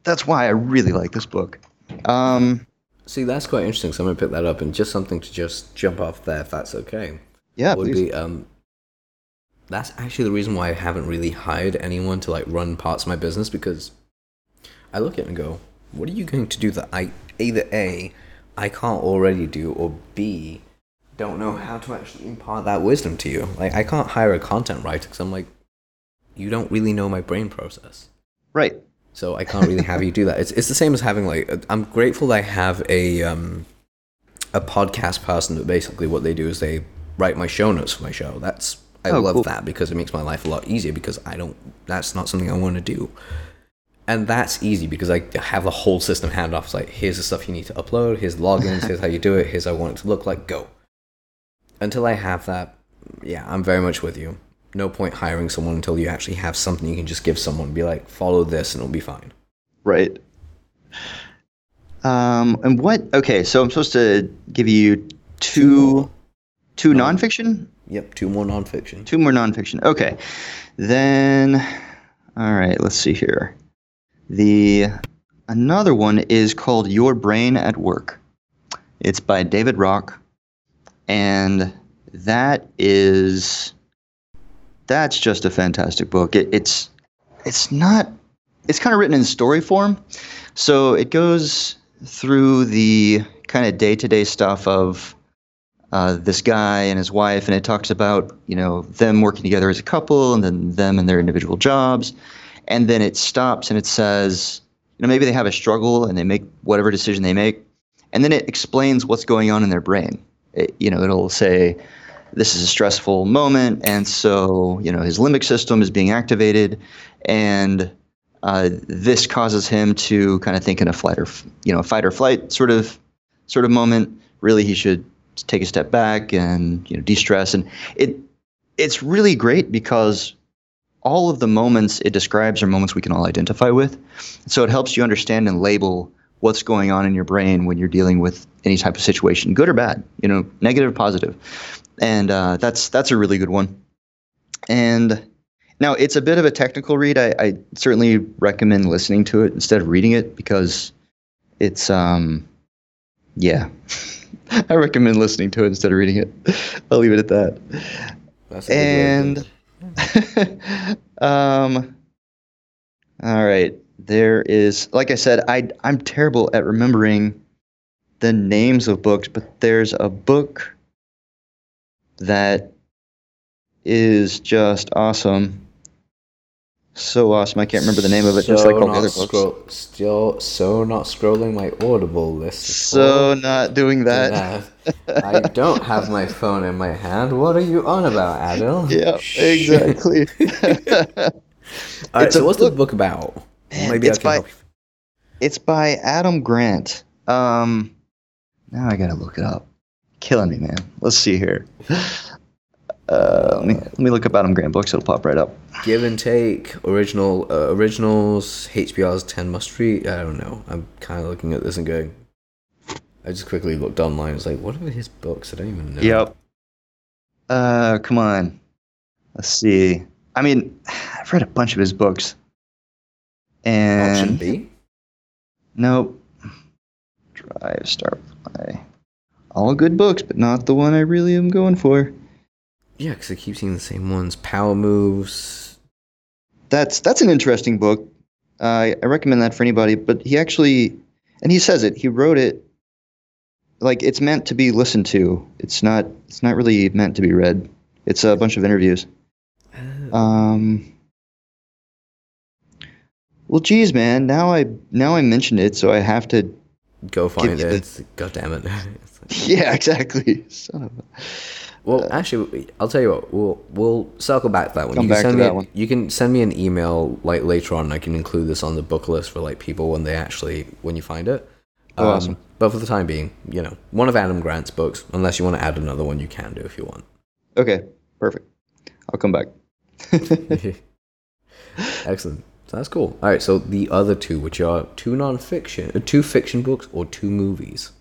S2: that's why I really like this book. Um,
S1: See, that's quite interesting. So I'm gonna pick that up and just something to just jump off there, if that's okay.
S2: Yeah,
S1: would
S2: please.
S1: be um, that's actually the reason why I haven't really hired anyone to like run parts of my business because I look at it and go, what are you going to do that I either a I can't already do or b don't know how to actually impart that wisdom to you. Like I can't hire a content writer because I'm like you don't really know my brain process.
S2: Right.
S1: So I can't really have you do that. It's it's the same as having like I'm grateful I have a um a podcast person that basically what they do is they write my show notes for my show. That's I oh, love cool. that because it makes my life a lot easier because I don't that's not something I want to do. And that's easy because I have the whole system hand off. It's like here's the stuff you need to upload, here's logins, here's how you do it, here's how I want it to look like, go. Until I have that, yeah, I'm very much with you no point hiring someone until you actually have something you can just give someone. Be like, follow this, and it'll be fine.
S2: Right. Um, and what? Okay, so I'm supposed to give you two, two nonfiction.
S1: Yep, two more nonfiction.
S2: Two more nonfiction. Okay, then. All right, let's see here. The another one is called Your Brain at Work. It's by David Rock, and that is that's just a fantastic book. It, it's it's not it's kind of written in story form, so it goes through the kind of day to day stuff of uh, this guy and his wife, and it talks about you know them working together as a couple, and then them and their individual jobs, and then it stops and it says you know maybe they have a struggle and they make whatever decision they make, and then it explains what's going on in their brain. It, you know, it'll say this is a stressful moment, and so you know his limbic system is being activated, and uh, this causes him to kind of think in a flight or you know fight or flight sort of sort of moment. Really, he should take a step back and you know de-stress, and it it's really great because all of the moments it describes are moments we can all identify with. So it helps you understand and label what's going on in your brain when you're dealing with any type of situation, good or bad, you know, negative or positive and uh, that's that's a really good one. And now it's a bit of a technical read. I, I, certainly recommend listening to it instead of reading it because it's um yeah. I recommend listening to it instead of reading it. I'll leave it at that. That's and um all right. There is like I said, I I'm terrible at remembering the names of books, but there's a book that is just awesome. So awesome. I can't remember the name of it, just like all the other books.
S1: scroll- still, so not scrolling my Audible list.
S2: So not doing that.
S1: I don't have my phone in my hand. What are you on about, Adil?
S2: Yeah, exactly.
S1: All right, so what's
S2: book-
S1: the book about?
S2: Man,
S1: Maybe
S2: it's
S1: I can
S2: by-
S1: help you.
S2: it's by Adam Grant. Um, now I gotta look it up. Killing me, man. Let's see here. Uh, let me let me look up Adam Grant books. It'll pop right up.
S1: Give and take, original uh, originals, HBR's Ten Must Read. I don't know. I'm kind of looking at this and going. I just quickly looked online. It's like, what are his books? I don't even know.
S2: Yep. Uh, come on. Let's see. I mean, I've read a bunch of his books. And
S1: Option B.
S2: Nope. Drive, start, play. All good books, but not the one I really am going for.
S1: Yeah, because I keep seeing the same ones. Power moves.
S2: That's that's an interesting book. Uh, I recommend that for anybody. But he actually, and he says it. He wrote it like it's meant to be listened to. It's not. It's not really meant to be read. It's a bunch of interviews. Um. Well, geez, man. Now I now I mentioned it, so I have to.
S1: Go find it.
S2: the-
S1: It's- God damn it. Like-
S2: Yeah, exactly. Son of a.
S1: well, actually, I'll tell you what. We'll we'll circle back to that one.
S2: Come
S1: you can
S2: back
S1: send
S2: to
S1: me
S2: that one.
S1: You can send me an email like later on. I can include this on the book list for like people when they actually when you find it. Um,
S2: Oh, awesome.
S1: But for the time being, you know, one of Adam Grant's books. Unless you want to add another one, you can do if you want.
S2: Okay, perfect. I'll come back.
S1: Excellent. So that's cool. All right. So the other two, which are two non-fiction, uh, two fiction books or two movies.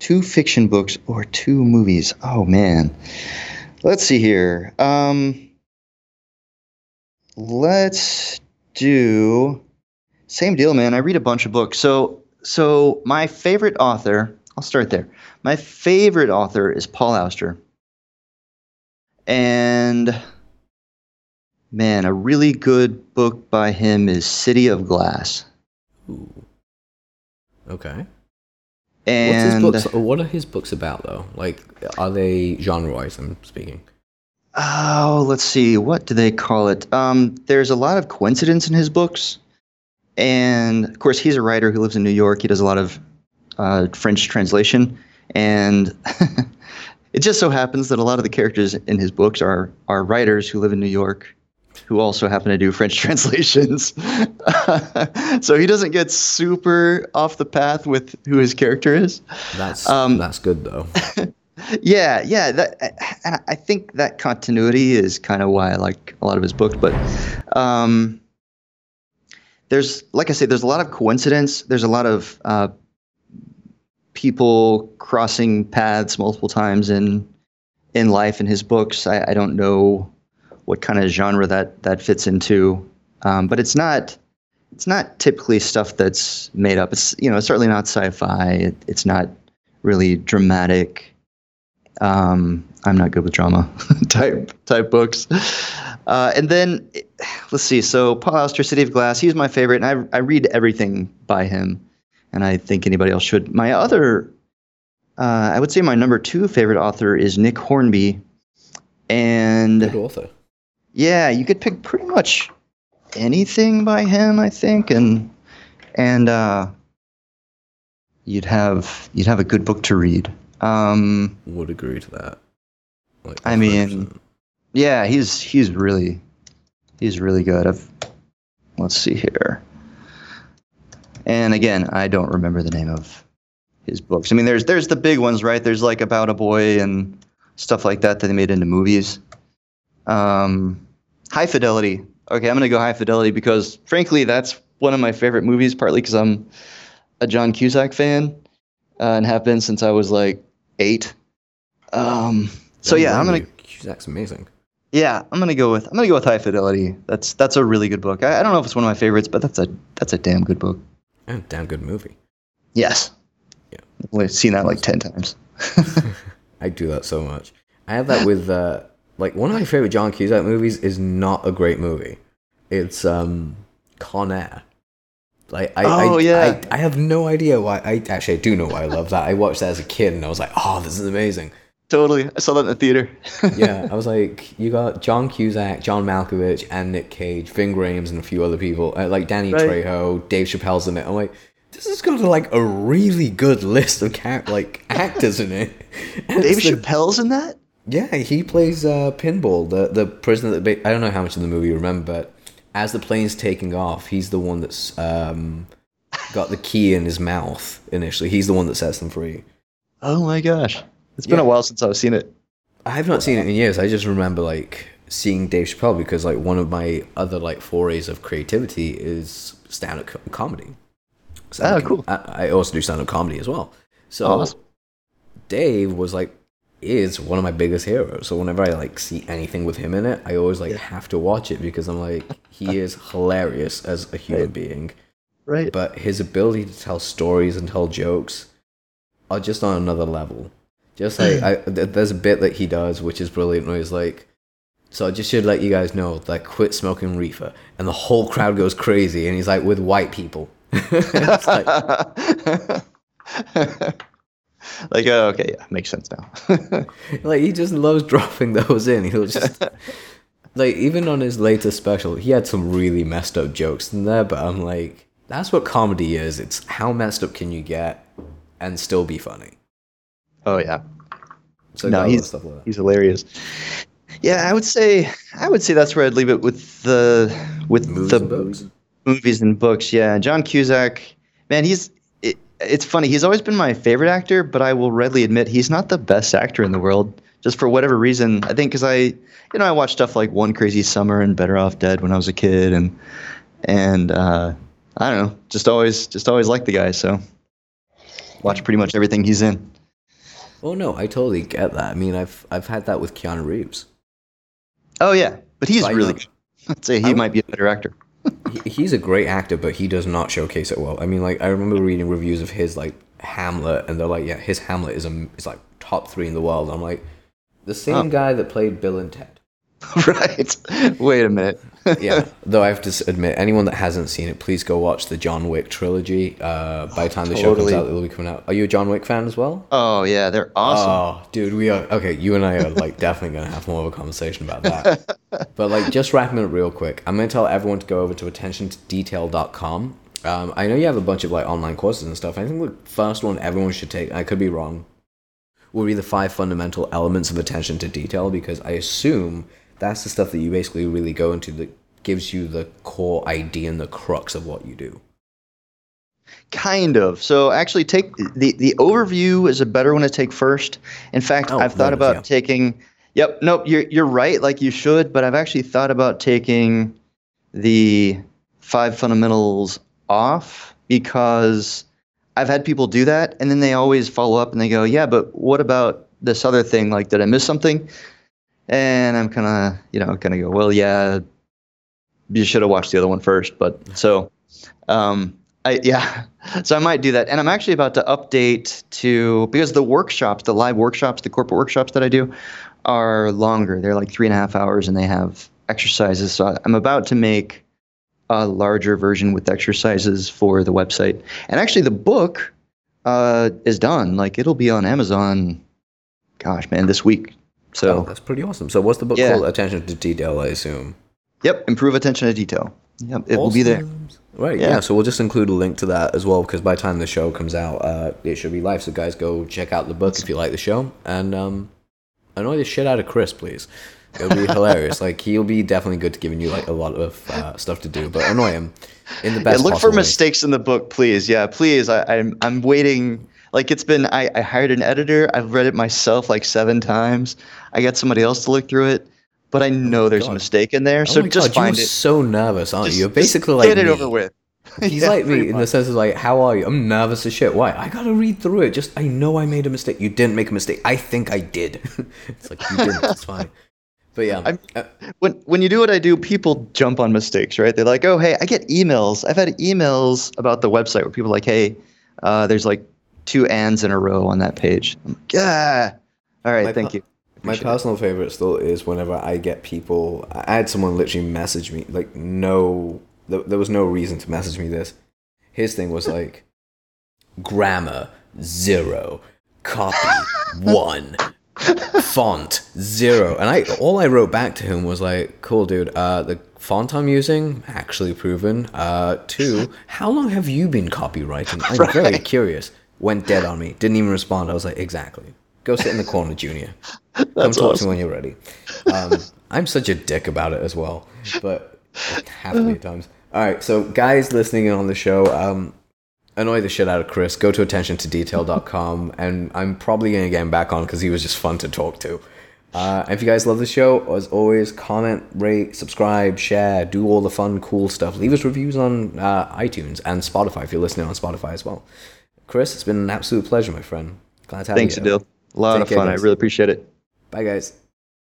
S2: two fiction books or two movies. Oh man. Let's see here. Um let's do same deal, man. I read a bunch of books. So so my favorite author, I'll start there. My favorite author is Paul Auster. And man, a really good book by him is City of Glass.
S1: Ooh. Okay.
S2: And
S1: What's his books? What are his books about though? Like, are they genre-wise? I'm speaking.
S2: Oh, let's see. What do they call it? Um, there's a lot of coincidence in his books, and of course, he's a writer who lives in New York. He does a lot of uh, French translation, and it just so happens that a lot of the characters in his books are are writers who live in New York, who also happen to do French translations. so he doesn't get super off the path with who his character is.
S1: That's
S2: Um,
S1: that's good though.
S2: Yeah, yeah. That, and I think that continuity is kind of why I like a lot of his books. But um, there's, like I say, there's a lot of coincidence. There's a lot of uh, people crossing paths multiple times in in life in his books. I, I don't know what kind of genre that that fits into, um, but it's not. It's not typically stuff that's made up. It's you know certainly not sci-fi. It, it's not really dramatic um, I'm not good with drama type type books. Uh, and then let's see. So Paul Auster, City of Glass. He's my favorite, and I I read everything by him, and I think anybody else should. My other, uh, I would say my number two favorite author is Nick Hornby, and
S1: Good author.
S2: Yeah, you could pick pretty much anything by him, I think, and and uh, you'd have you'd have a good book to read. Um,
S1: Would agree to that. Like,
S2: I mean, yeah, he's he's really he's really good. I've, let's see here. And again, I don't remember the name of his books. I mean, there's there's the big ones, right? There's like about a boy and stuff like that that they made into movies. Um, High Fidelity. Okay, I'm gonna go High Fidelity because frankly, that's one of my favorite movies. Partly because I'm a John Cusack fan uh, and have been since I was like eight. Um, so yeah, I'm gonna.
S1: Cusack's amazing.
S2: yeah, I'm gonna go with I'm gonna go with High Fidelity. That's that's a really good book. I, I don't know if it's one of my favorites, but that's a that's a damn good book.
S1: And damn good movie.
S2: Yes.
S1: Yeah.
S2: I've seen that like ten times.
S1: I do that so much. I have that with uh, like one of my favorite John Cusack movies is not a great movie. It's um Con Air. Like I,
S2: Oh,
S1: I,
S2: yeah.
S1: I, I have no idea why. I actually I do know why I love that. I watched that as a kid and I was like, oh, this is amazing.
S2: totally. I saw that in the theater.
S1: yeah, I was like, you got John Cusack, John Malkovich, and Nick Cage, Ving Rhames, and a few other people, uh, like Danny
S2: Right.
S1: Trejo, Dave Chappelle's in it. I'm like, this is has got like a really good list of like actors in it. And
S2: Dave
S1: the-
S2: Chappelle's in that.
S1: Yeah, he plays uh, Pinball, the the prisoner that ba- I don't know how much of the movie you remember, but as the plane's taking off, he's the one that's um, got the key in his mouth initially. He's the one that sets them free.
S2: Oh my gosh, it's been
S1: Yeah.
S2: a while since I've seen it.
S1: I have not seen it in years. I just remember like seeing Dave Chappelle because like one of my other like forays of creativity is stand-up co- comedy. Stand-up
S2: Oh, cool.
S1: com- I, I also do stand-up comedy as well. So
S2: Awesome.
S1: Dave was like is one of my biggest heroes. So whenever I like see anything with him in it, I always like have to watch it because I'm like he is hilarious as a human
S2: Right.
S1: being.
S2: Right.
S1: But his ability to tell stories and tell jokes are just on another level. Just like I, th- there's a bit that he does which is brilliant where he's like so I just should let you guys know that I quit smoking reefer and the whole crowd goes crazy and he's like with white people. Like,
S2: like, oh, okay, yeah, makes sense now.
S1: like he just loves dropping those in. He'll just like even on his latest special, he had some really messed up jokes in there. But I'm like, that's what comedy is. It's how messed up can you get and still be funny.
S2: oh yeah,
S1: So
S2: No, he's-
S1: like
S2: he's hilarious. Yeah, I would say I would say that's where I'd leave it with the with
S1: Movies
S2: the
S1: and books.
S2: movies and books. Yeah, John Cusack, man, he's. It, it's funny. He's always been my favorite actor, but I will readily admit he's not the best actor in the world. Just for whatever reason, I think because I, you know, I watched stuff like One Crazy Summer and Better Off Dead when I was a kid, and and uh, I don't know, just always just always liked the guy. So watch pretty much everything he's in.
S1: Oh no, I totally get that. I mean, I've I've had that with Keanu Reeves.
S2: Oh yeah, but he's really good. I'd say he
S1: I-
S2: might be a better actor.
S1: He, he's a great actor, but he does not showcase it well. I mean, like I remember reading reviews of his like Hamlet, and they're like, yeah, his Hamlet is a, is like top three in the world. I'm like, the same
S2: Oh.
S1: guy that played Bill and Ted.
S2: right. Wait a minute.
S1: yeah. Though I have to admit, anyone that hasn't seen it, please go watch the John Wick trilogy. Uh, by the time the show comes out, it'll be coming out. Are you a John Wick fan as well?
S2: Oh yeah, they're awesome.
S1: Oh, dude, we are okay. You and I are like definitely gonna have more of a conversation about that. but like, just wrapping it up real quick, I'm gonna tell everyone to go over to attentiontodetail.com. Um, I know you have a bunch of like online courses and stuff. I think the first one everyone should take. I could be wrong. Will be the five fundamental elements of attention to detail because I assume that's the stuff that you basically really go into that gives you the core idea and the crux of what you do.
S2: Kind of. So actually, take the the overview is a better one to take first. In fact,
S1: Oh,
S2: I've thought about
S1: yeah.
S2: taking. Yep. Nope. You're you're right. Like you should, but I've actually thought about taking the five fundamentals off because I've had people do that, and then they always follow up and they go, "Yeah, but what about this other thing? Like, did I miss something?" And I'm kind of, you know, kind of go, "Well, yeah, you should have watched the other one first. But so, um, I yeah, so I might do that. And I'm actually about to update to because the workshops, the live workshops, the corporate workshops that I do, are longer. They're like three and a half hours, and they have exercises. So I'm about to make a larger version with exercises for the website. And actually, the book uh, is done. Like it'll be on Amazon. Gosh, man, this week. So.
S1: Oh, that's pretty awesome. So, what's the book
S2: Yeah.
S1: called? Attention to Detail, I assume.
S2: Yep, improve attention to detail. Yep, it will be there.
S1: Right, yeah.
S2: Yeah.
S1: So we'll just include a link to that as well because by the time the show comes out, uh, it should be live. So guys, go check out the book if you like the show and um, annoy the shit out of Chris, please. It'll be hilarious. Like he'll be definitely good to giving you like a lot of uh, stuff to do, but annoy him in the
S2: Yeah,
S1: best.
S2: look for
S1: way.
S2: mistakes in the book, please. Yeah, please. I, I'm I'm waiting. Like it's been. I, I hired an editor. I've read it myself like seven times. I got somebody else to look through it, but I know there's a mistake in there.
S1: Oh
S2: so just
S1: God,
S2: find
S1: you're
S2: it.
S1: so nervous, aren't
S2: Just-
S1: you? You're basically like
S2: get it
S1: me.
S2: over with.
S1: He's
S2: Yeah,
S1: like me in the sense of like, how are you? I'm nervous as shit. Why? I gotta read through it. Just I know I made a mistake. You didn't make a mistake. I think I did. it's like you didn't. It's fine. But yeah, uh,
S2: when when you do what I do, people jump on mistakes, right? They're like, "Oh, hey, I get emails. I've had emails about the website where people are like, "Hey, uh, there's like two ands in a row on that page." I'm like, yeah. All right,
S1: My
S2: thank
S1: pa-
S2: you.
S1: My
S2: Appreciate it.
S1: personal favorite still is whenever I get people. I had someone literally message me like no, there, there was no reason to message me this. His thing was like grammar zero, copy one, font zero, and I all I wrote back to him was like, "Cool, dude. Uh, the font I'm using actually proven. Uh, two, how long have you been copywriting? I'm right. very curious." Went dead on me. Didn't even respond. I was like, "Exactly. Go sit in the corner, Junior. Come talk awesome. to me when you're ready." Um, I'm such a dick about it as well, but half the times. All right, so guys listening in on the show, um, annoy the shit out of Chris. Go to attentiontodetail.com, and I'm probably gonna get him back on because he was just fun to talk to. Uh, if you guys love the show, as always, comment, rate, subscribe, share, do all the fun, cool stuff. Leave us reviews on uh, iTunes and Spotify if you're listening on Spotify as well. Chris, it's been an absolute pleasure, my friend.
S2: Glad to have Thanks, you. Thanks, Adil. A lot Take of fun. I really appreciate it.
S1: Bye, guys.